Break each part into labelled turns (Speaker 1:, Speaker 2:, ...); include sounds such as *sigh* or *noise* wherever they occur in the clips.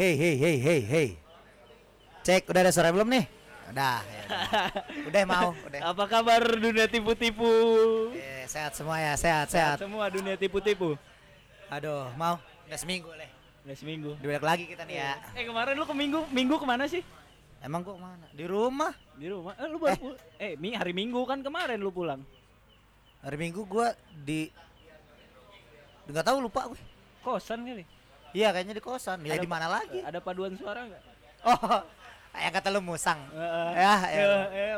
Speaker 1: hey, hey, hey, hey, hey. Cek, udah ada suara belum nih? Udah, ya udah. *laughs* Udah mau, udah.
Speaker 2: Apa kabar dunia tipu-tipu?
Speaker 1: Eh, sehat semua ya, sehat, sehat.
Speaker 2: Semua dunia tipu-tipu.
Speaker 1: Aduh, mau. Udah seminggu leh.
Speaker 2: Udah seminggu.
Speaker 1: Dibalik lagi kita nih ya.
Speaker 2: Eh kemarin lu ke minggu, minggu ke mana sih?
Speaker 1: Emang kok mana? Di rumah.
Speaker 2: Di rumah. Eh lu baru eh mi hari Minggu kan kemarin lu pulang.
Speaker 1: Hari Minggu gua di Enggak tahu lupa gue.
Speaker 2: Kosan kali.
Speaker 1: Iya, kayaknya di kosan. Ya di mana lagi?
Speaker 2: Ada paduan suara enggak?
Speaker 1: Oh, *laughs* yang kata lu musang.
Speaker 2: Heeh.
Speaker 1: Ya,
Speaker 2: ya,
Speaker 1: ya.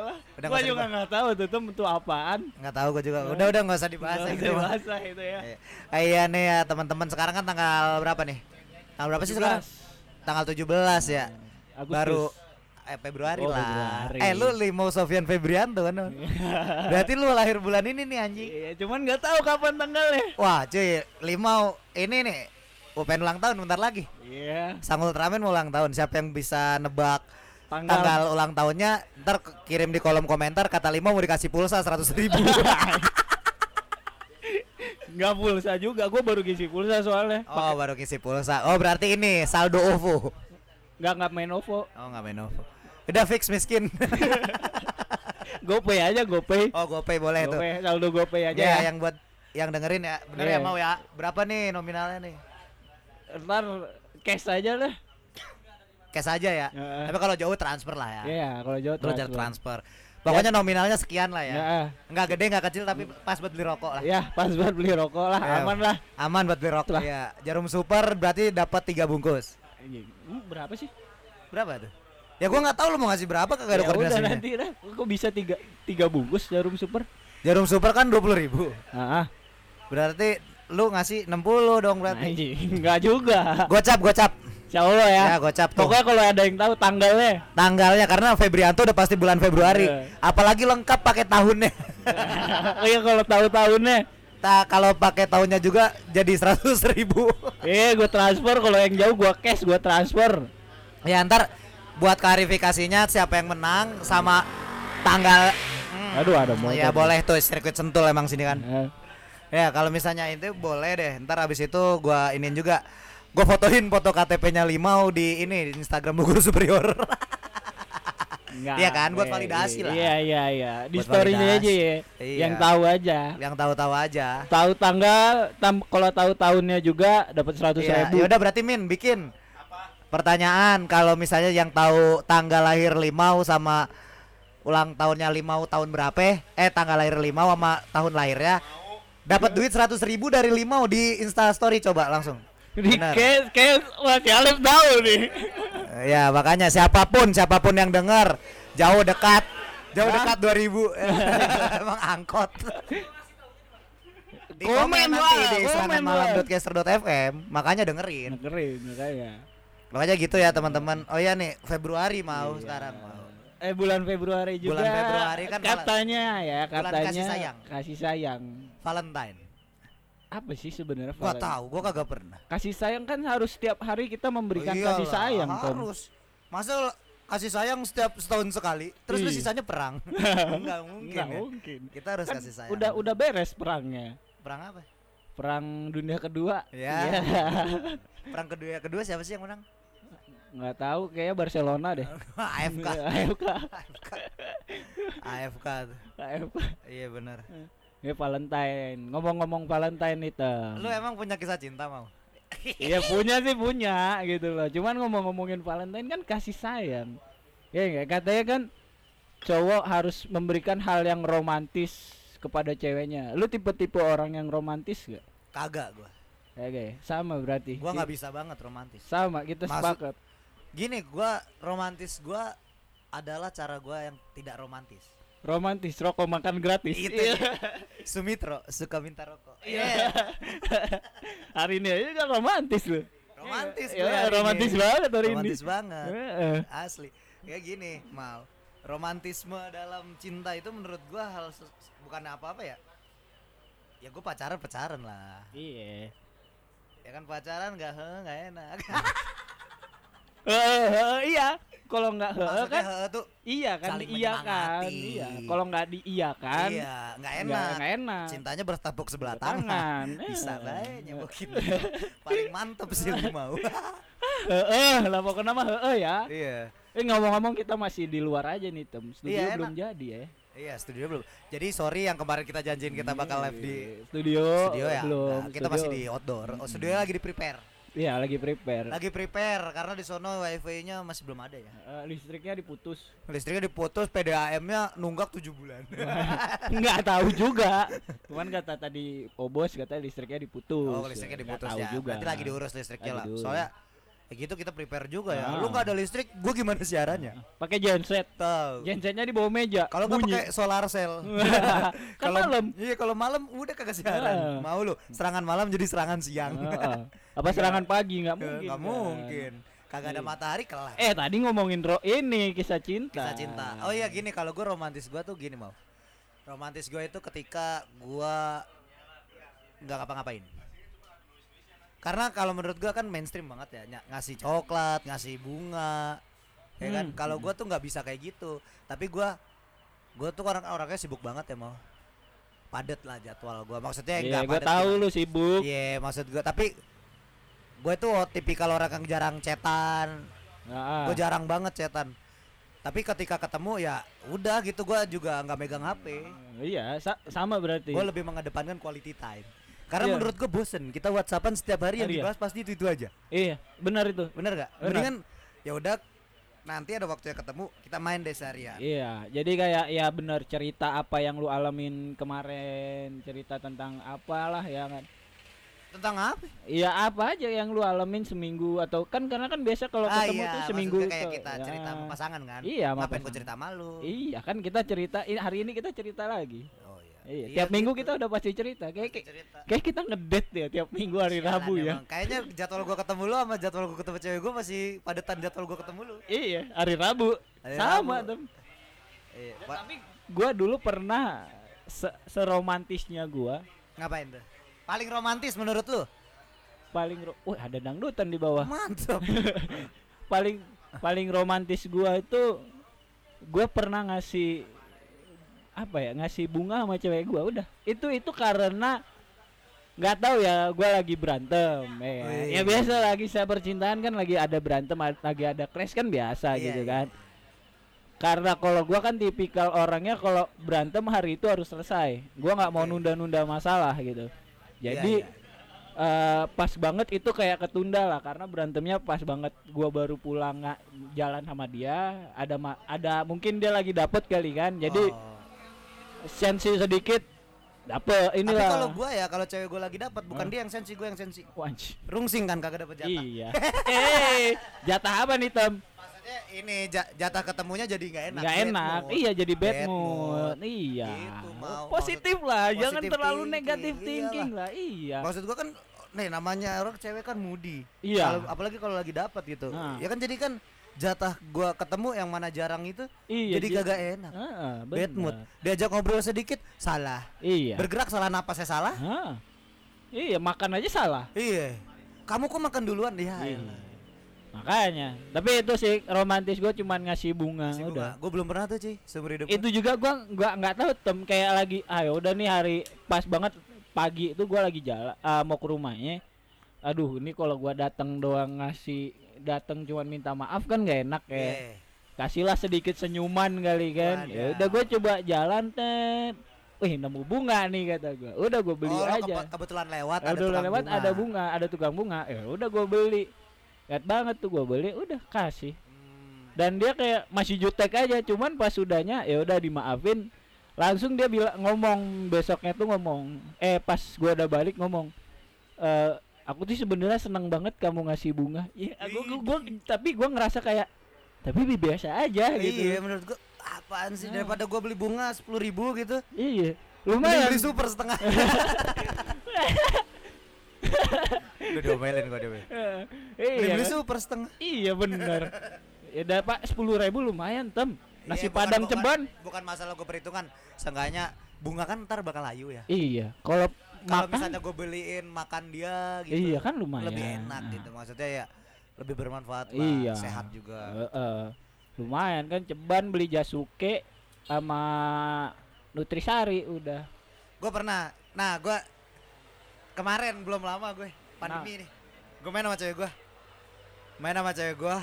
Speaker 2: elah.
Speaker 1: Udah
Speaker 2: Gua
Speaker 1: nggak
Speaker 2: juga nggak tahu tuh tuh itu apaan.
Speaker 1: Enggak tahu gua juga. Udah, udah enggak usah dibahas
Speaker 2: Nggak usah dibahas lah itu ya.
Speaker 1: Iya. Iya nih ya teman-teman sekarang kan tanggal berapa nih? Tanggal berapa sih sekarang?
Speaker 2: 17.
Speaker 1: Tanggal 17 ya.
Speaker 2: Agustus.
Speaker 1: Baru eh Februari
Speaker 2: Oh,
Speaker 1: lah.
Speaker 2: Februari.
Speaker 1: Eh lu Limo Sofian Febrianto kan? *laughs* Berarti lu lahir bulan ini nih anjing.
Speaker 2: Iya, cuman nggak tahu kapan tanggalnya.
Speaker 1: Wah, cuy, Limau ini nih UPN ulang tahun bentar lagi.
Speaker 2: Iya.
Speaker 1: Sang Ultraman mau ulang tahun. Siapa yang bisa nebak
Speaker 2: Tanggal.
Speaker 1: tanggal ulang tahunnya ntar kirim di kolom komentar kata Limau mau dikasih pulsa 100 ribu *laughs*
Speaker 2: Nggak pulsa juga, gue baru ngisi pulsa soalnya.
Speaker 1: Oh baru kisi pulsa Oh berarti ini saldo OVO
Speaker 2: Nggak nggak main OVO.
Speaker 1: Oh nggak main OVO Udah fix miskin *laughs*
Speaker 2: GoPay aja GoPay.
Speaker 1: Oh GoPay boleh tuh
Speaker 2: GoPay, saldo GoPay aja
Speaker 1: Ya
Speaker 2: ya.
Speaker 1: yang buat yang dengerin ya Bener
Speaker 2: Iya.
Speaker 1: ya mau ya Berapa nih nominalnya nih
Speaker 2: Ntar cash aja lah.
Speaker 1: Cash aja ya
Speaker 2: Heeh.
Speaker 1: Tapi kalau jauh transfer lah ya
Speaker 2: Iya, kalau jauh
Speaker 1: jangan
Speaker 2: transfer.
Speaker 1: transfer Pokoknya nominalnya sekian lah ya
Speaker 2: Ya,
Speaker 1: Nggak gede nggak kecil tapi pas buat beli rokok lah
Speaker 2: ya pas buat beli rokok lah,
Speaker 1: Ya.
Speaker 2: aman lah.
Speaker 1: Aman buat beli rokok
Speaker 2: Lah.
Speaker 1: ya Jarum super berarti dapat tiga bungkus
Speaker 2: Hmm, berapa sih?
Speaker 1: Berapa tuh? Ya gua nggak tahu lu mau ngasih berapa kagak ada
Speaker 2: Ya udah nanti dah. Kok bisa tiga tiga bungkus jarum super?
Speaker 1: Jarum super kan 20 ribu
Speaker 2: Ah,
Speaker 1: Berarti lu ngasih 60 dong berarti
Speaker 2: anjing. Enggak juga.
Speaker 1: Gocap gocap
Speaker 2: Insya Allah ya.
Speaker 1: Ya gocap tuh
Speaker 2: Pokoknya kalau ada yang tahu tanggalnya.
Speaker 1: Tanggalnya karena Febrianto udah pasti bulan Februari
Speaker 2: Iya.
Speaker 1: Apalagi lengkap pakai tahunnya
Speaker 2: oh *laughs* iya kalau tahu tahunnya.
Speaker 1: Ta kalau pakai tahunnya juga jadi 100 ribu
Speaker 2: Eh, gue transfer kalau yang jauh gue cash, gue transfer.
Speaker 1: Ya ntar buat klarifikasinya siapa yang menang sama tanggal Hmm.
Speaker 2: Aduh, ada motor.
Speaker 1: Ya boleh tuh sirkuit sentul emang sini kan
Speaker 2: Eh,
Speaker 1: Ya kalau misalnya itu boleh deh Ntar abis itu gua iniin juga Gua fotoin foto KTP-nya Limau di ini di Instagram Bogor Superior
Speaker 2: enggak.
Speaker 1: Iya kan, buat validasi lah.
Speaker 2: Iya, iya, iya. Di
Speaker 1: Buat
Speaker 2: story-nya aja ya.
Speaker 1: Iya.
Speaker 2: Yang tahu aja.
Speaker 1: Yang tahu-tahu aja
Speaker 2: Tahu tanggal, tam- kalau tahu tahunnya juga dapat seratus
Speaker 1: Iya,
Speaker 2: ribu.
Speaker 1: ya udah berarti Min bikin pertanyaan kalau misalnya yang tahu tanggal lahir Limau sama ulang tahunnya Limau tahun berapa? Eh tanggal lahir Limau sama tahun lahirnya dapat duit 100 ribu dari Limau di Insta Story coba langsung.
Speaker 2: Di kayak kayak masih Alif tahu nih.
Speaker 1: Eh, Ya makanya siapa pun siapa pun yang dengar jauh dekat jauh
Speaker 2: Hah?
Speaker 1: dekat 2000 *laughs* emang angkot. Di
Speaker 2: Komen
Speaker 1: nanti di malam.caster.fm makanya dengerin.
Speaker 2: Dengerin makanya.
Speaker 1: Makanya gitu ya teman-teman. Oh ya nih Februari mau
Speaker 2: Iya.
Speaker 1: sekarang mau.
Speaker 2: Eh bulan Februari juga.
Speaker 1: Bulan Februari kan
Speaker 2: katanya ya
Speaker 1: bulan
Speaker 2: katanya
Speaker 1: kasih sayang.
Speaker 2: Kasih sayang.
Speaker 1: Valentine.
Speaker 2: Apa sih sebenarnya?
Speaker 1: Gua
Speaker 2: Valen?
Speaker 1: tahu, gua kagak pernah.
Speaker 2: Kasih sayang kan harus setiap hari kita memberikan
Speaker 1: Oh
Speaker 2: kasih sayang.
Speaker 1: Harus. Masa kasih sayang setiap setahun sekali, terus
Speaker 2: Iya.
Speaker 1: sisanya perang? *laughs* Enggak mungkin.
Speaker 2: Nggak
Speaker 1: ya.
Speaker 2: mungkin.
Speaker 1: Kita harus
Speaker 2: Kan
Speaker 1: kasih sayang.
Speaker 2: udah udah beres perangnya.
Speaker 1: perang apa?
Speaker 2: Perang dunia kedua.
Speaker 1: Ya.
Speaker 2: Iya.
Speaker 1: Perang kedua kedua siapa sih yang menang?
Speaker 2: Nggak tahu kayaknya Barcelona deh.
Speaker 1: AFK.
Speaker 2: AFK.
Speaker 1: AFK. AFK.
Speaker 2: AFK.
Speaker 1: Iya benar.
Speaker 2: Ya Valentine. Ngomong-ngomong Valentine itu.
Speaker 1: Lu emang punya kisah cinta mau? *laughs*
Speaker 2: Iya punya sih punya gitu loh. Cuman ngomong-ngomongin Valentine kan kasih sayang. Ya enggak katanya kan cowok harus memberikan hal yang romantis kepada ceweknya. Lu tipe-tipe orang yang romantis gak?
Speaker 1: Kagak gua.
Speaker 2: Oke, sama berarti.
Speaker 1: Gua nggak bisa banget romantis.
Speaker 2: Sama, kita
Speaker 1: Masuk-
Speaker 2: sepakat.
Speaker 1: Gini, gua romantis gua adalah cara gua yang tidak romantis.
Speaker 2: Romantis, rokok makan gratis.
Speaker 1: Itu
Speaker 2: Iya.
Speaker 1: ya. Sumitro suka minta rokok.
Speaker 2: Iya. *laughs* Hari ini aja kan romantis lu.
Speaker 1: Romantis
Speaker 2: Iya,
Speaker 1: gue hari
Speaker 2: romantis
Speaker 1: ini.
Speaker 2: banget hari ini.
Speaker 1: Romantis banget.
Speaker 2: Heeh.
Speaker 1: Asli. Kayak gini, Mal. Romantisme dalam cinta itu menurut gua hal bukan apa-apa ya. Ya gua pacaran pacaran lah.
Speaker 2: Iya.
Speaker 1: Ya kan pacaran nggak he nggak enak. *laughs*
Speaker 2: Eh, eh, iya. Kalau nggak heeh kan
Speaker 1: he tuh
Speaker 2: iya kan iya kan. Iya. Kalau nggak diiyakan
Speaker 1: iya nggak
Speaker 2: nggak
Speaker 1: enak.
Speaker 2: nggak enak.
Speaker 1: Cintanya bertepuk sebelah
Speaker 2: Tangan.
Speaker 1: tangan. Bisa
Speaker 2: Eh.
Speaker 1: bae nyebukin. Paling mantep sih lu mau.
Speaker 2: heeh lah pokoknya mah heeh ya
Speaker 1: Iya.
Speaker 2: eh ngomong-ngomong kita masih di luar aja nih tem studio
Speaker 1: Iya,
Speaker 2: belum jadi ya
Speaker 1: Iya, studio belum. Jadi sorry yang kemarin kita janjiin kita bakal live di
Speaker 2: studio,
Speaker 1: studio ya.
Speaker 2: belum
Speaker 1: Nah, kita
Speaker 2: studio.
Speaker 1: masih di outdoor. Oh, studio lagi di prepare.
Speaker 2: Iya lagi prepare
Speaker 1: Lagi prepare karena di sono wifi-nya masih belum ada ya.
Speaker 2: Eh, listriknya diputus
Speaker 1: Listriknya diputus, PDAM-nya nunggak 7 bulan. *laughs*
Speaker 2: nggak tahu juga cuman kata tadi obos kata listriknya diputus
Speaker 1: Oh, listriknya
Speaker 2: Nggak
Speaker 1: diputus
Speaker 2: tahu
Speaker 1: ya.
Speaker 2: juga
Speaker 1: Berarti lagi diurus listriknya
Speaker 2: Lagi
Speaker 1: lah.
Speaker 2: diurus.
Speaker 1: Soalnya ya gitu kita prepare juga ya.
Speaker 2: Ah.
Speaker 1: Lu nggak ada listrik, gua gimana siarannya? *laughs*
Speaker 2: pakai genset
Speaker 1: Tahu.
Speaker 2: gensetnya di bawah meja
Speaker 1: Kalau nggak
Speaker 2: bunyi.
Speaker 1: pakai solar cell. *laughs*
Speaker 2: kan
Speaker 1: Kalau-
Speaker 2: malam
Speaker 1: Iya, kalau malam udah kagak siaran.
Speaker 2: Ah.
Speaker 1: Mau lu serangan malam jadi serangan siang.
Speaker 2: Heeh. Apa serangan pagi nggak mungkin
Speaker 1: Nggak
Speaker 2: kan?
Speaker 1: mungkin. Kagak ada
Speaker 2: Iya.
Speaker 1: matahari kelar.
Speaker 2: eh tadi ngomongin ro ini kisah cinta
Speaker 1: Kisah cinta. Oh iya gini kalau gue romantis gue tuh gini mau. Romantis gue itu ketika gue nggak ngapa-ngapain. Karena kalau menurut gue kan mainstream banget ya ny- ngasih coklat, ngasih bunga, ya kan.
Speaker 2: Hmm.
Speaker 1: Kalau gue tuh nggak bisa kayak gitu. Tapi gue gue tuh orang orangnya sibuk banget ya mau. Padet lah jadwal gue. Maksudnya
Speaker 2: Iya,
Speaker 1: nggak
Speaker 2: gue tahu lu sibuk.
Speaker 1: Iya maksud gue. Tapi gue tuh tipikal orang yang jarang cetan.
Speaker 2: Heeh.
Speaker 1: Gue jarang banget cetan. Tapi ketika ketemu ya udah gitu gue juga nggak megang HP.
Speaker 2: Iya, sa- sama berarti.
Speaker 1: Gue lebih mengedepankan quality time. Karena
Speaker 2: Iya.
Speaker 1: menurut gue bosen. Kita WhatsAppan setiap hari yang
Speaker 2: Iya.
Speaker 1: dibahas pasti itu itu aja.
Speaker 2: Iya, benar itu.
Speaker 1: Bener gak?
Speaker 2: Bener.
Speaker 1: Mendingan ya udah nanti ada waktunya ketemu kita main deh seharian.
Speaker 2: Iya, jadi kayak ya benar cerita apa yang lu alamin kemarin, cerita tentang apalah ya kan.
Speaker 1: Tentang apa?
Speaker 2: Iya apa aja yang lu alamin seminggu atau kan karena kan biasa kalau
Speaker 1: ah
Speaker 2: ketemu
Speaker 1: iya,
Speaker 2: tuh seminggu
Speaker 1: kayak
Speaker 2: tuh,
Speaker 1: kita
Speaker 2: ya.
Speaker 1: cerita sama pasangan kan.
Speaker 2: Iya, sama
Speaker 1: Ngapain gue cerita malu?
Speaker 2: Iya kan kita cerita hari ini kita cerita lagi.
Speaker 1: Oh iya.
Speaker 2: Iya,
Speaker 1: Iya
Speaker 2: tiap minggu
Speaker 1: gitu.
Speaker 2: kita udah pasti cerita. Kayak
Speaker 1: Pasti
Speaker 2: kayak,
Speaker 1: cerita.
Speaker 2: kayak kita ngedate ya tiap minggu hari
Speaker 1: Sialan
Speaker 2: Rabu ya.
Speaker 1: emang. Kayaknya jadwal gua ketemu lu sama jadwal gua ketemu cewek gua masih padetan jadwal gua ketemu lu.
Speaker 2: Iya, hari Rabu.
Speaker 1: Hari
Speaker 2: Sama
Speaker 1: Rabu.
Speaker 2: tuh.
Speaker 1: Iya.
Speaker 2: Tapi gua dulu pernah se seromantisnya gua
Speaker 1: Ngapain tuh? Paling romantis menurut lu?
Speaker 2: paling ro- Wah, ada dangdutan di bawah.
Speaker 1: Mantap. *laughs*
Speaker 2: paling paling romantis gua itu gua pernah ngasih apa ya ngasih bunga sama cewek gua udah itu itu karena nggak tahu ya gua lagi berantem ya,
Speaker 1: Wih.
Speaker 2: ya biasa lagi saya percintaan kan lagi ada berantem lagi ada crash kan biasa
Speaker 1: Iya,
Speaker 2: gitu
Speaker 1: iya.
Speaker 2: kan karena kalau gua kan tipikal orangnya kalau berantem hari itu harus selesai gua nggak mau nunda-nunda masalah gitu jadi
Speaker 1: Iya, iya.
Speaker 2: eh pas banget itu kayak ketunda lah karena berantemnya pas banget gua baru pulang nggak jalan sama dia ada ma- ada mungkin dia lagi dapet kali kan jadi
Speaker 1: Oh.
Speaker 2: sensi sedikit dapet
Speaker 1: Tapi
Speaker 2: inilah
Speaker 1: kalau gua ya kalau cewek gua lagi dapat bukan
Speaker 2: Hah?
Speaker 1: dia yang sensi gua yang sensi.
Speaker 2: Wanci.
Speaker 1: Rungsing kan kagak dapat jatah.
Speaker 2: iya eh jatah apa nih tem
Speaker 1: Maksudnya ini ja- jatah ketemunya jadi nggak enak.
Speaker 2: nggak enak
Speaker 1: mood.
Speaker 2: iya jadi bad
Speaker 1: Bad
Speaker 2: mood
Speaker 1: mood.
Speaker 2: iya
Speaker 1: Gitu, mau-
Speaker 2: positif lah jangan terlalu
Speaker 1: thinking,
Speaker 2: negatif thinking
Speaker 1: iyalah.
Speaker 2: lah iya
Speaker 1: Maksud gua kan nih namanya orang cewek kan moody.
Speaker 2: Iya.
Speaker 1: Apalagi kalau lagi dapat gitu.
Speaker 2: Nah.
Speaker 1: Ya kan jadi kan jatah gua ketemu yang mana jarang itu
Speaker 2: iya
Speaker 1: jadi
Speaker 2: ja-
Speaker 1: kagak enak.
Speaker 2: Ah,
Speaker 1: Bad mood. Diajak ngobrol sedikit salah.
Speaker 2: iya
Speaker 1: Bergerak salah napasnya salah.
Speaker 2: Ah. iya makan aja salah
Speaker 1: Iya. Kamu kok makan duluan ya?
Speaker 2: Iya. Makanya, tapi itu sih romantis gue cuman ngasih bunga
Speaker 1: Masih
Speaker 2: udah.
Speaker 1: Gue belum pernah tuh cuy seumur hidup.
Speaker 2: Itu juga gua nggak nggak tahu tem kayak lagi ayo udah nih hari pas banget pagi itu gua lagi jalan ah, mau ke rumahnya. Aduh, ini kalau gua datang doang ngasih datang cuman minta maaf kan gak enak ya.
Speaker 1: Iya.
Speaker 2: Kasihlah sedikit senyuman kali kan. Ya udah gua coba jalan tet. Wih, nemu bunga nih kata gua. Udah gua beli
Speaker 1: oh,
Speaker 2: aja.
Speaker 1: kebetulan lewat
Speaker 2: Ada lewat
Speaker 1: bunga.
Speaker 2: ada bunga, ada tukang bunga. Ya udah gua beli. Lihat banget tuh gua beli, udah kasih.
Speaker 1: Hmm.
Speaker 2: Dan dia kayak masih jutek aja, cuman pas sudahnya ya udah dimaafin. Langsung dia bilang ngomong besoknya tuh ngomong, eh pas gua udah balik ngomong, eh aku tuh sebenarnya seneng banget kamu ngasih bunga. Iya, gua, gua, gua- tapi gua ngerasa kayak tapi bi- biasa aja gitu.
Speaker 1: Iya menurut gua apaan sih
Speaker 2: Nah.
Speaker 1: daripada gua beli bunga sepuluh ribu gitu.
Speaker 2: Iya.
Speaker 1: Mending
Speaker 2: Lumayan.
Speaker 1: beli super setengah. *laughs* *laughs* Udah diomelin gua dia.
Speaker 2: Eh,
Speaker 1: Mending
Speaker 2: iya.
Speaker 1: beli
Speaker 2: kan?
Speaker 1: super setengah.
Speaker 2: Iya bener. *laughs* ya dapat sepuluh ribu lumayan tem. Nasi
Speaker 1: Iya,
Speaker 2: padang
Speaker 1: bukan-
Speaker 2: ceban.
Speaker 1: Bukan masalah gua perhitungan. Seenggaknya bunga kan ntar bakal layu ya.
Speaker 2: Iya. Kalau
Speaker 1: Kalau misalnya gua beliin makan dia gitu.
Speaker 2: iya kan lumayan.
Speaker 1: Lebih enak gitu. Maksudnya ya lebih bermanfaat lah,
Speaker 2: Iya.
Speaker 1: sehat juga.
Speaker 2: Heeh. lumayan kan ceban beli jasuke sama nutrisari udah.
Speaker 1: Gue pernah. Nah, gue kemarin belum lama gue pandemi nih. Gue main sama cewek gue. main sama cewek gua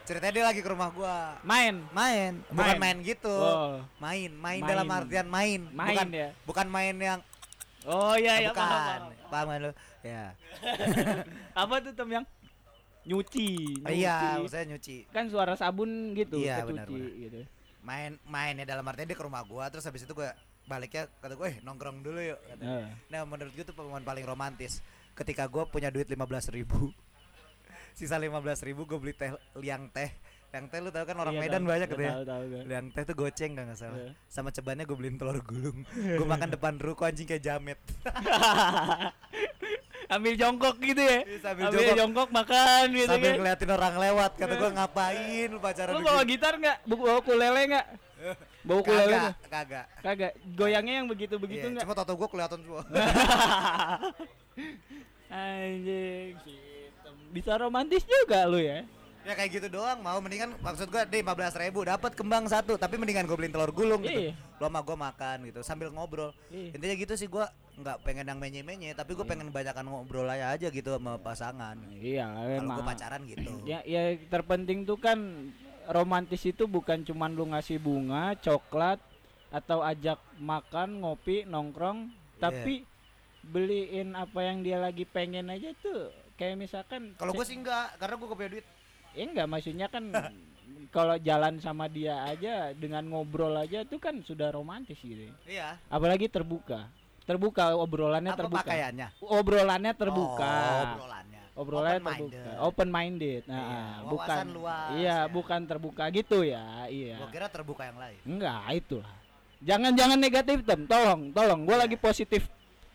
Speaker 1: ceritanya dia lagi ke rumah gua
Speaker 2: Main.
Speaker 1: main bukan
Speaker 2: Main.
Speaker 1: main gitu
Speaker 2: Oh.
Speaker 1: main main
Speaker 2: Main.
Speaker 1: dalam artian main,
Speaker 2: Main
Speaker 1: bukan
Speaker 2: ya.
Speaker 1: bukan main yang
Speaker 2: Oh iya iya
Speaker 1: bukan
Speaker 2: paham, paham.
Speaker 1: paham kan lu ya *laughs*
Speaker 2: Apa tuh tem yang nyuci, nyuci.
Speaker 1: iya saya nyuci
Speaker 2: Kan suara sabun gitu,
Speaker 1: Iya, benar, benar.
Speaker 2: gitu.
Speaker 1: main mainnya dalam artian dia ke rumah gua terus habis itu gua baliknya kata gue eh nongkrong dulu yuk kata.
Speaker 2: Eh.
Speaker 1: nah menurut gue tuh pengumuman paling romantis ketika gua punya duit 15.000 ribu *laughs* sisa 15.000 ribu gue beli teh liang teh liang teh lu tau kan orang
Speaker 2: Iya,
Speaker 1: Medan
Speaker 2: tahu,
Speaker 1: banyak gitu ya
Speaker 2: tahu, tahu,
Speaker 1: liang teh tuh goceng gak salah
Speaker 2: Iya.
Speaker 1: sama cebannya gue beliin telur gulung gue makan *laughs* depan ruko anjing kayak jamet *laughs*
Speaker 2: Ambil jongkok gitu ya.
Speaker 1: Iya, sambil
Speaker 2: Ambil
Speaker 1: jongkok.
Speaker 2: jongkok makan gitu
Speaker 1: sambil
Speaker 2: kan.
Speaker 1: ngeliatin orang lewat kata gue ngapain lu pacaran
Speaker 2: Lu
Speaker 1: begini?"
Speaker 2: bawa gitar nggak? Bawa ukulele nggak? Bawa ukulele
Speaker 1: kagak kagak
Speaker 2: Kagak. Goyangnya yang begitu-begitu
Speaker 1: Iya,
Speaker 2: nggak?
Speaker 1: cuma tato gue kelihatan semua *laughs*
Speaker 2: Anjing. Bisa romantis juga lu ya.
Speaker 1: ya kayak gitu doang mau mendingan maksud gue deh 15 ribu dapat kembang satu tapi mendingan gue beliin telur gulung gitu
Speaker 2: Iya.
Speaker 1: lo sama gue makan gitu sambil ngobrol
Speaker 2: Iya.
Speaker 1: intinya gitu sih gue nggak pengen yang menye menye tapi gue pengen banyakan ngobrol aja aja gitu sama pasangan
Speaker 2: Iya,
Speaker 1: kalau
Speaker 2: emang.
Speaker 1: gue pacaran gitu
Speaker 2: Ya, ya terpenting tuh kan romantis itu bukan cuman lu ngasih bunga, coklat atau ajak makan, ngopi, nongkrong, tapi beliin apa yang dia lagi pengen aja tuh. Kayak misalkan
Speaker 1: kalau gue sih enggak karena gue punya duit
Speaker 2: Ya enggak maksudnya kan *laughs* kalau jalan sama dia aja dengan ngobrol aja tuh kan sudah romantis gitu.
Speaker 1: iya
Speaker 2: Apalagi terbuka. Terbuka obrolannya
Speaker 1: apa
Speaker 2: terbuka.
Speaker 1: pakaiannya
Speaker 2: Obrolannya terbuka.
Speaker 1: oh, obrolannya
Speaker 2: obrolannya
Speaker 1: Open-minded.
Speaker 2: terbuka. Open minded nah
Speaker 1: Iya,
Speaker 2: bukan
Speaker 1: luas
Speaker 2: iya
Speaker 1: ya.
Speaker 2: bukan terbuka gitu ya iya.
Speaker 1: Gue kira terbuka yang lain.
Speaker 2: Enggak itulah. Jangan jangan negatif tem. Tolong tolong. Gue
Speaker 1: Iya.
Speaker 2: lagi positif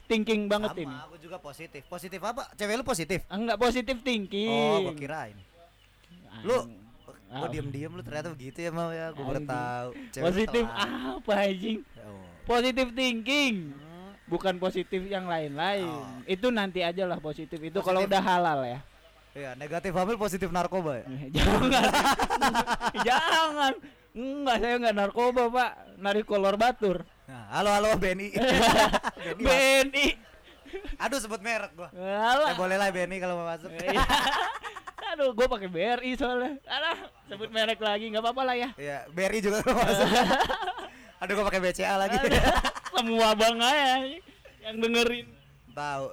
Speaker 2: thinking banget
Speaker 1: sama
Speaker 2: ini.
Speaker 1: aku juga positif. Positif apa? Cewek lu positif?
Speaker 2: Enggak positif thinking.
Speaker 1: Oh gue kirain. Lu
Speaker 2: Ah,
Speaker 1: gue diem diem lu ternyata begitu ya mau ya. Gue baru tahu.
Speaker 2: Positif apa anjing?
Speaker 1: Oh.
Speaker 2: positif thinking. Bukan positif yang lain-lain
Speaker 1: Oh.
Speaker 2: itu nanti aja lah positif itu kalau udah halal ya
Speaker 1: Iya, negatif hamil positif narkoba ya. *laughs*
Speaker 2: jangan *laughs* jangan enggak saya enggak narkoba pak narik kolor batur
Speaker 1: Nah, halo halo BNI. *laughs* BNI. Mas.
Speaker 2: BNI
Speaker 1: Aduh sebut merek gua.
Speaker 2: Alah.
Speaker 1: Eh boleh lah BNI kalau mau masuk.
Speaker 2: Iya. Aduh, gue pakai BRI soalnya. Alah, sebut merek lagi nggak apa-apa lah ya.
Speaker 1: Iya, BRI juga masuk. Aduh gua pakai BCA lagi.
Speaker 2: Semua bang aja yang dengerin.
Speaker 1: Tahu.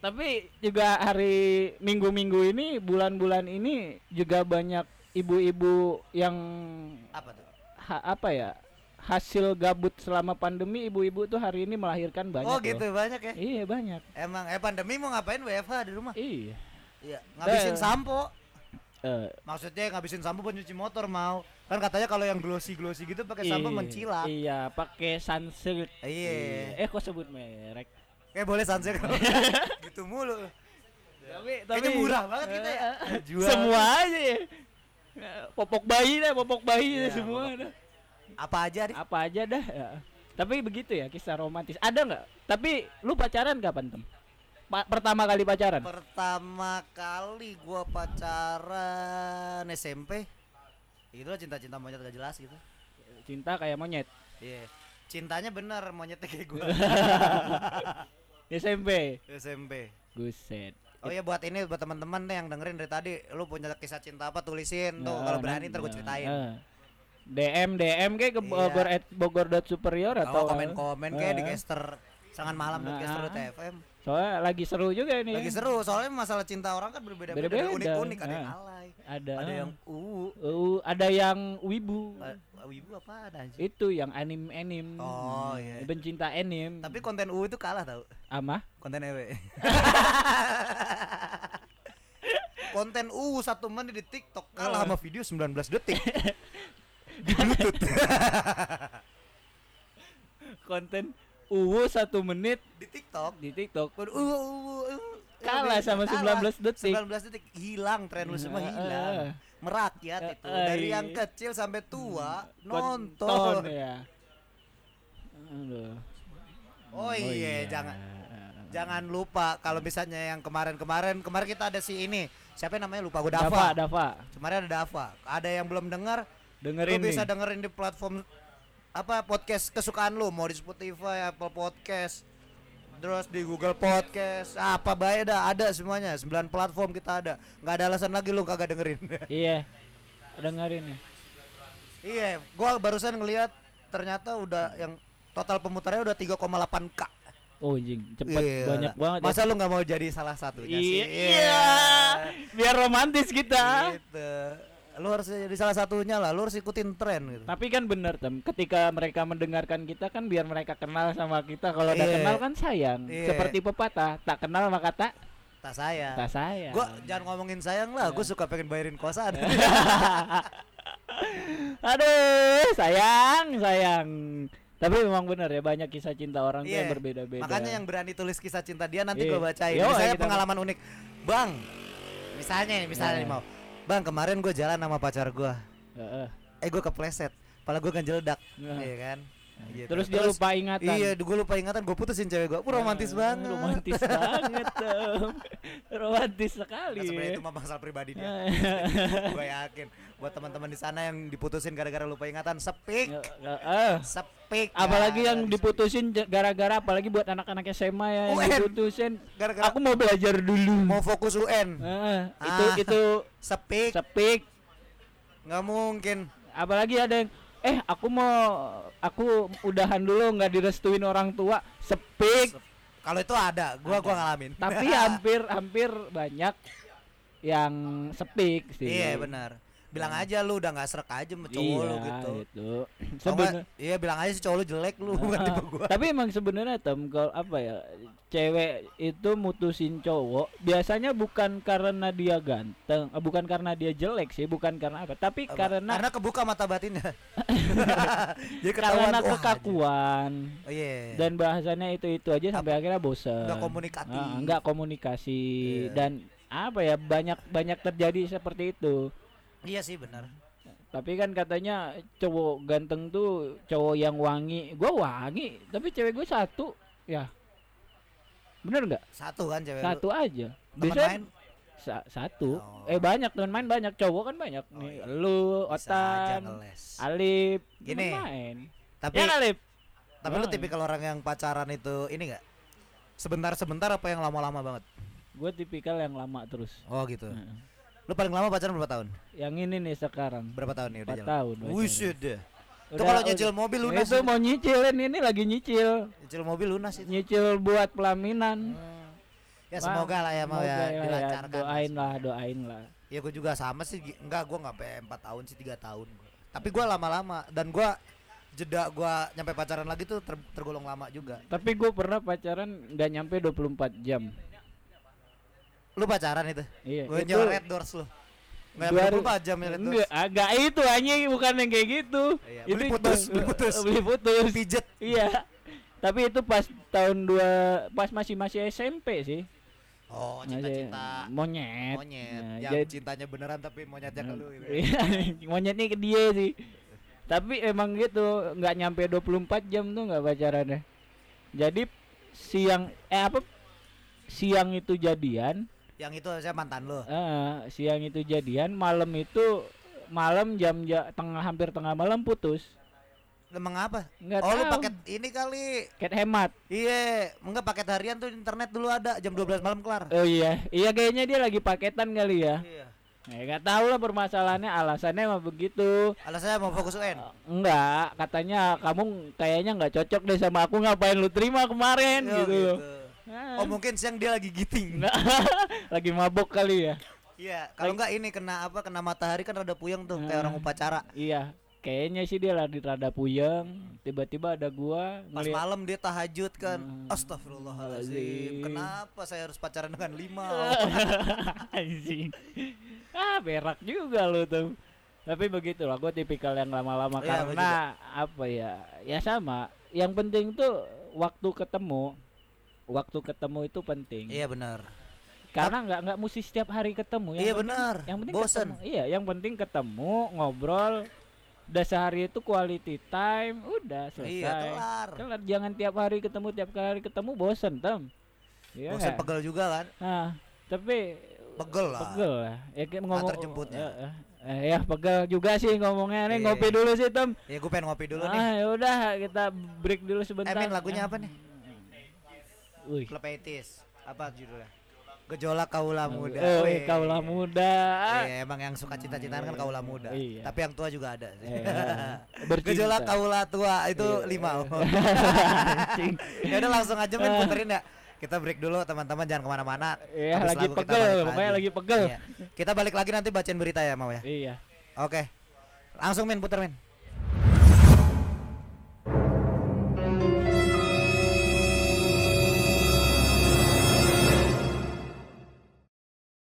Speaker 2: Tapi juga hari minggu-minggu ini, bulan-bulan ini juga banyak ibu-ibu yang
Speaker 1: Apa tuh?
Speaker 2: ha- apa ya? Hasil gabut selama pandemi ibu-ibu tuh hari ini melahirkan banyak.
Speaker 1: oh
Speaker 2: loh.
Speaker 1: gitu banyak ya.
Speaker 2: Iya, banyak.
Speaker 1: Emang eh pandemi mau ngapain WFH di rumah?
Speaker 2: Iya.
Speaker 1: Iya, ngabisin
Speaker 2: Eh.
Speaker 1: sampo.
Speaker 2: Eh,
Speaker 1: Maksudnya ngabisin sampo buat nyuci motor mau. Kan katanya kalau yang glossy-glossy gitu pakai sampo
Speaker 2: iya,
Speaker 1: mencilak.
Speaker 2: Iya, pakai sunsilk.
Speaker 1: Iya.
Speaker 2: Eh, kok sebut merek?
Speaker 1: Kayak boleh kalau *laughs* gitu mulu.
Speaker 2: tapi
Speaker 1: Kayaknya murah banget kita ya.
Speaker 2: Eh,
Speaker 1: Jual.
Speaker 2: semua aja ya Eh, popok bayi dah popok bayi
Speaker 1: Iya,
Speaker 2: semua
Speaker 1: popok.
Speaker 2: dah
Speaker 1: Apa aja deh.
Speaker 2: apa aja dah ya. tapi begitu ya kisah romantis ada nggak tapi lu pacaran kapan tem Pa- pertama kali pacaran
Speaker 1: Pertama kali gua pacaran SMP. Itu cinta-cinta monyet gak jelas gitu.
Speaker 2: cinta kayak monyet
Speaker 1: Iya. Cintanya bener monyetnya kayak gua. *laughs*
Speaker 2: SMP
Speaker 1: SMP.
Speaker 2: guset
Speaker 1: Oh iya buat ini buat teman-teman nih yang dengerin dari tadi, lu punya kisah cinta apa tulisin tuh
Speaker 2: Nah,
Speaker 1: kalau berani
Speaker 2: nah,
Speaker 1: ntar gua
Speaker 2: nah,
Speaker 1: ceritain.
Speaker 2: eh. DM DM kayak ke
Speaker 1: Iya.
Speaker 2: Bogor at Bogor dot superior atau
Speaker 1: Oh komen-komen kayak di
Speaker 2: Eh.
Speaker 1: caster sangan malam
Speaker 2: Nah.
Speaker 1: caster TFM.
Speaker 2: Soalnya lagi seru juga ini
Speaker 1: Lagi seru soalnya masalah cinta orang kan berbeda-beda
Speaker 2: Beda-beda.
Speaker 1: unik-unik ada yang
Speaker 2: Nah.
Speaker 1: alay,
Speaker 2: ada
Speaker 1: ada yang uh,
Speaker 2: Uh, ada yang wibu
Speaker 1: uh, ibu apa ada anjing.
Speaker 2: itu yang anim anim
Speaker 1: Oh, iya.
Speaker 2: pencinta anim
Speaker 1: Tapi konten U itu kalah tau
Speaker 2: ama
Speaker 1: konten ewe. *laughs* konten U satu menit di TikTok kalah sama video 19 detik. *laughs* di Bluetooth
Speaker 2: konten uwu satu menit
Speaker 1: di TikTok.
Speaker 2: di TikTok
Speaker 1: uh, uh, uh,
Speaker 2: Kalah sama 19 detik.
Speaker 1: 19 detik hilang tren lu semua hilang. Merakyat itu dari yang kecil sampai tua
Speaker 2: Nonton
Speaker 1: nonton.
Speaker 2: ya Aduh.
Speaker 1: Oh, iya, jangan jangan lupa kalau misalnya yang kemarin-kemarin kemarin kita ada si ini. Siapa namanya lupa gue
Speaker 2: Dava
Speaker 1: Dava.
Speaker 2: Dava
Speaker 1: Kemarin ada Dava. Ada yang belum dengar,
Speaker 2: dengerin
Speaker 1: lu bisa dengerin di platform apa podcast kesukaan lu mau di Spotify, Apple Podcast, terus di Google Podcast, apa baik dah ada semuanya. 9 platform kita ada. nggak ada alasan lagi lu kagak dengerin. *laughs*
Speaker 2: iya dengerin nih
Speaker 1: iya, gua barusan ngelihat ternyata udah yang total pemutarnya udah 3,8k.
Speaker 2: oh jing cepet
Speaker 1: Iya.
Speaker 2: banyak banget ya.
Speaker 1: Masa lu nggak mau jadi salah satunya sih?
Speaker 2: iya, iya. biar romantis kita
Speaker 1: Gitu. Lu harus jadi salah satunya lah. Lu harus ikutin tren gitu.
Speaker 2: Tapi kan bener tem, ketika mereka mendengarkan kita kan biar mereka kenal sama kita. Kalau udah
Speaker 1: Iya.
Speaker 2: kenal kan sayang.
Speaker 1: Iya.
Speaker 2: Seperti pepatah, tak kenal maka tak
Speaker 1: Tak saya.
Speaker 2: tak sayang.
Speaker 1: Gua jangan ngomongin sayang lah. Gue suka pengen bayarin kosan. *laughs*
Speaker 2: Aduh, sayang, sayang. Tapi memang benar ya banyak kisah cinta orang tuh
Speaker 1: Iya.
Speaker 2: yang berbeda-beda.
Speaker 1: Makanya yang berani tulis kisah cinta dia nanti
Speaker 2: Iya.
Speaker 1: gue bacain.
Speaker 2: Yo,
Speaker 1: misalnya
Speaker 2: kita-
Speaker 1: pengalaman unik. Bang, misalnya misalnya nih mau. Bang, kemarin gue jalan sama pacar gue.
Speaker 2: Heeh.
Speaker 1: Eh gue kepleset. Kepala gue kan jeledak.
Speaker 2: Nah.
Speaker 1: Iya kan? Gitu.
Speaker 2: Terus dia lupa ingatan.
Speaker 1: Iya, gue lupa ingatan. Gue putusin cewek gue. Uh, romantis
Speaker 2: Ah,
Speaker 1: banget.
Speaker 2: Romantis *laughs* banget. Romantis sekali.
Speaker 1: Nah, sebenarnya
Speaker 2: ya.
Speaker 1: itu mah masalah pribadi dia. *laughs* gue yakin. Buat teman-teman di sana yang diputusin gara-gara lupa ingatan, sepik.
Speaker 2: Heeh.
Speaker 1: Sepik.
Speaker 2: apalagi
Speaker 1: ya,
Speaker 2: yang diputusin gara-gara apalagi buat anak-anak SMA ya yang
Speaker 1: UN.
Speaker 2: diputusin
Speaker 1: Gara-gara
Speaker 2: aku mau belajar dulu
Speaker 1: mau fokus UN.
Speaker 2: Heeh, itu
Speaker 1: Ah.
Speaker 2: itu
Speaker 1: Sepik.
Speaker 2: sepik
Speaker 1: nggak mungkin.
Speaker 2: apalagi ada yang eh aku mau aku udahan dulu nggak direstuin orang tua. Sepik.
Speaker 1: Kalau itu ada, gua gua ngalamin.
Speaker 2: tapi *laughs* hampir hampir banyak yang sepik sih.
Speaker 1: Iya benar. Bilang aja lu udah nggak serak aja sama cowok
Speaker 2: iya
Speaker 1: lu gitu.
Speaker 2: itu
Speaker 1: Kalau nggak,
Speaker 2: Seben-
Speaker 1: iya bilang aja sih cowok lu jelek lu bukan
Speaker 2: Ah,
Speaker 1: tipe gua.
Speaker 2: Tapi emang sebenarnya tem kalau apa ya cewek itu mutusin cowok biasanya bukan karena dia ganteng, eh, bukan karena dia jelek sih, bukan karena apa, tapi
Speaker 1: Apa?
Speaker 2: karena
Speaker 1: karena kebuka mata batinnya. *laughs* Jadi ketahuan
Speaker 2: karena kekakuan.
Speaker 1: Oh, Iya.
Speaker 2: dan bahasanya itu itu aja sampai akhirnya bosen.
Speaker 1: nggak komunikatif.
Speaker 2: Ah, nggak komunikasi
Speaker 1: Iya.
Speaker 2: dan apa ya banyak banyak terjadi seperti itu.
Speaker 1: Iya sih benar.
Speaker 2: Tapi kan katanya cowok ganteng tuh cowok yang wangi. Gua wangi, tapi cewek gue satu. Ya. Bener nggak?
Speaker 1: Satu kan cewek
Speaker 2: Satu aja.
Speaker 1: lu. Temen
Speaker 2: Biasanya
Speaker 1: main
Speaker 2: sa- satu.
Speaker 1: Oh.
Speaker 2: Eh banyak teman main banyak cowok kan banyak
Speaker 1: Oh,
Speaker 2: nih.
Speaker 1: iya.
Speaker 2: Lu,
Speaker 1: bisa aja
Speaker 2: Otan. Alip,
Speaker 1: Gini,
Speaker 2: main.
Speaker 1: Tapi
Speaker 2: ya Alip.
Speaker 1: tapi lu
Speaker 2: Oh,
Speaker 1: tipikal orang yang pacaran itu ini enggak? Sebentar-sebentar apa yang lama-lama banget?
Speaker 2: Gue tipikal yang lama terus.
Speaker 1: Oh gitu. Lu paling lama pacaran berapa tahun?
Speaker 2: Yang ini nih sekarang.
Speaker 1: Berapa tahun nih udah
Speaker 2: Empat
Speaker 1: jalan?
Speaker 2: tahun.
Speaker 1: Buset deh. Itu
Speaker 2: Udah-
Speaker 1: kalau nyicil
Speaker 2: udah-
Speaker 1: mobil lunas.
Speaker 2: Itu mau nyicilin ini lagi nyicil.
Speaker 1: Nyicil mobil lunas itu.
Speaker 2: Nyicil buat pelaminan.
Speaker 1: Ya
Speaker 2: Wah,
Speaker 1: semoga lah ya mau ya
Speaker 2: semoga ya,
Speaker 1: dilancarkan.
Speaker 2: Doain lah, doain lah.
Speaker 1: Ya gue juga sama sih. Enggak, gue nggak sampai 4 tahun sih, 3 tahun. Tapi gue lama-lama dan gue jeda gue nyampe pacaran lagi tuh ter- tergolong lama juga.
Speaker 2: Tapi gue pernah pacaran nggak nyampe 24 jam.
Speaker 1: Lu pacaran itu?
Speaker 2: Iya.
Speaker 1: Gue red doors lu.
Speaker 2: Ri-
Speaker 1: 24 jam ya.
Speaker 2: Enggak, agak itu anjing bukan yang kayak gitu.
Speaker 1: Iya,
Speaker 2: itu
Speaker 1: beli putus, beli putus.
Speaker 2: beli putus.
Speaker 1: Pijet.
Speaker 2: iya. Tapi itu pas tahun dua pas masih masih SMP sih.
Speaker 1: Oh, cinta-cinta
Speaker 2: Monyet.
Speaker 1: monyet.
Speaker 2: Nah,
Speaker 1: yang
Speaker 2: jadi-
Speaker 1: cintanya beneran tapi monyetnya ke lu gitu.
Speaker 2: Iya, *laughs* monyetnya ke dia sih. Tapi emang gitu, nggak nyampe 24 jam tuh nggak pacarannya. Jadi siang eh apa siang itu jadian,
Speaker 1: Yang itu saya mantan lu.
Speaker 2: eh, siang itu jadian, malam itu malam jam ja, tengah hampir tengah malam putus.
Speaker 1: Emang apa?
Speaker 2: Nggak
Speaker 1: oh, lu
Speaker 2: tahu.
Speaker 1: paket ini kali.
Speaker 2: Paket hemat.
Speaker 1: Iya, enggak paket harian tuh internet dulu ada jam 12 malam kelar.
Speaker 2: Oh iya, iya kayaknya dia lagi paketan kali ya.
Speaker 1: Iya.
Speaker 2: Ya nggak tahu lah permasalahannya, alasannya emang begitu.
Speaker 1: Alasannya mau fokus UN.
Speaker 2: Enggak, katanya kamu kayaknya nggak cocok deh sama aku ngapain lu terima kemarin
Speaker 1: Oh,
Speaker 2: gitu.
Speaker 1: gitu. Oh, mungkin siang dia lagi giting. *laughs*
Speaker 2: Lagi mabok kali ya.
Speaker 1: Iya, kalau enggak ini kena apa? Kena matahari kan rada puyeng tuh kayak orang upacara.
Speaker 2: Iya, kayaknya sih dia lagi rada puyeng. Tiba-tiba ada gua
Speaker 1: Pas
Speaker 2: ngeliat
Speaker 1: malam dia tahajud kan.
Speaker 2: Hmm.
Speaker 1: Astagfirullahalazim.
Speaker 2: Astagfirullahaladzim.
Speaker 1: Kenapa saya harus pacaran dengan lima? *laughs*
Speaker 2: anjing. Ah, berak juga lu tuh. Tapi begitulah, gue tipikal yang lama-lama
Speaker 1: gua
Speaker 2: karena apa ya? Ya sama. Yang penting tuh waktu ketemu. Waktu ketemu itu penting.
Speaker 1: iya benar.
Speaker 2: Karena nggak nggak mesti setiap hari ketemu. Yang
Speaker 1: Iya benar.
Speaker 2: Yang penting
Speaker 1: Bosen.
Speaker 2: ketemu. Iya, yang penting ketemu, ngobrol. Udah sehari itu quality time, udah selesai.
Speaker 1: Iya, kelar.
Speaker 2: Kelar. Jangan tiap hari ketemu, tiap hari ketemu bosen, tem. Iya
Speaker 1: Bosan
Speaker 2: nggak?
Speaker 1: pegel juga kan?
Speaker 2: Nah, tapi
Speaker 1: Pegel lah.
Speaker 2: pegel lah. Ya kayak ngomong.
Speaker 1: Antar jemputnya.
Speaker 2: Eh, eh, ya pegel juga sih ngomongnya. Nih
Speaker 1: Iya.
Speaker 2: ngopi dulu sih, tem.
Speaker 1: Ya gue pengen ngopi dulu
Speaker 2: ah,
Speaker 1: nih.
Speaker 2: ya udah kita break dulu sebentar.
Speaker 1: Min, lagunya apa nih?
Speaker 2: Wih.
Speaker 1: klub etis. Apa judulnya? Gejolak kaula muda.
Speaker 2: Eh,
Speaker 1: Wih.
Speaker 2: kaulah muda.
Speaker 1: Iya, emang yang suka cinta-cintaan kan kaula muda.
Speaker 2: Iya.
Speaker 1: Tapi yang tua juga ada. sih.
Speaker 2: Iya. *laughs* Bercinta.
Speaker 1: Gejolak kaula tua itu
Speaker 2: Iya.
Speaker 1: lima. *laughs* Ya udah langsung aja main puterin ya. Kita break dulu teman-teman jangan ke mana-mana.
Speaker 2: Iya,
Speaker 1: Habis
Speaker 2: lagi pegel, pokoknya lagi pegel.
Speaker 1: Iya. Kita balik lagi nanti bacain berita ya mau ya.
Speaker 2: Iya.
Speaker 1: Oke. Langsung main puter main.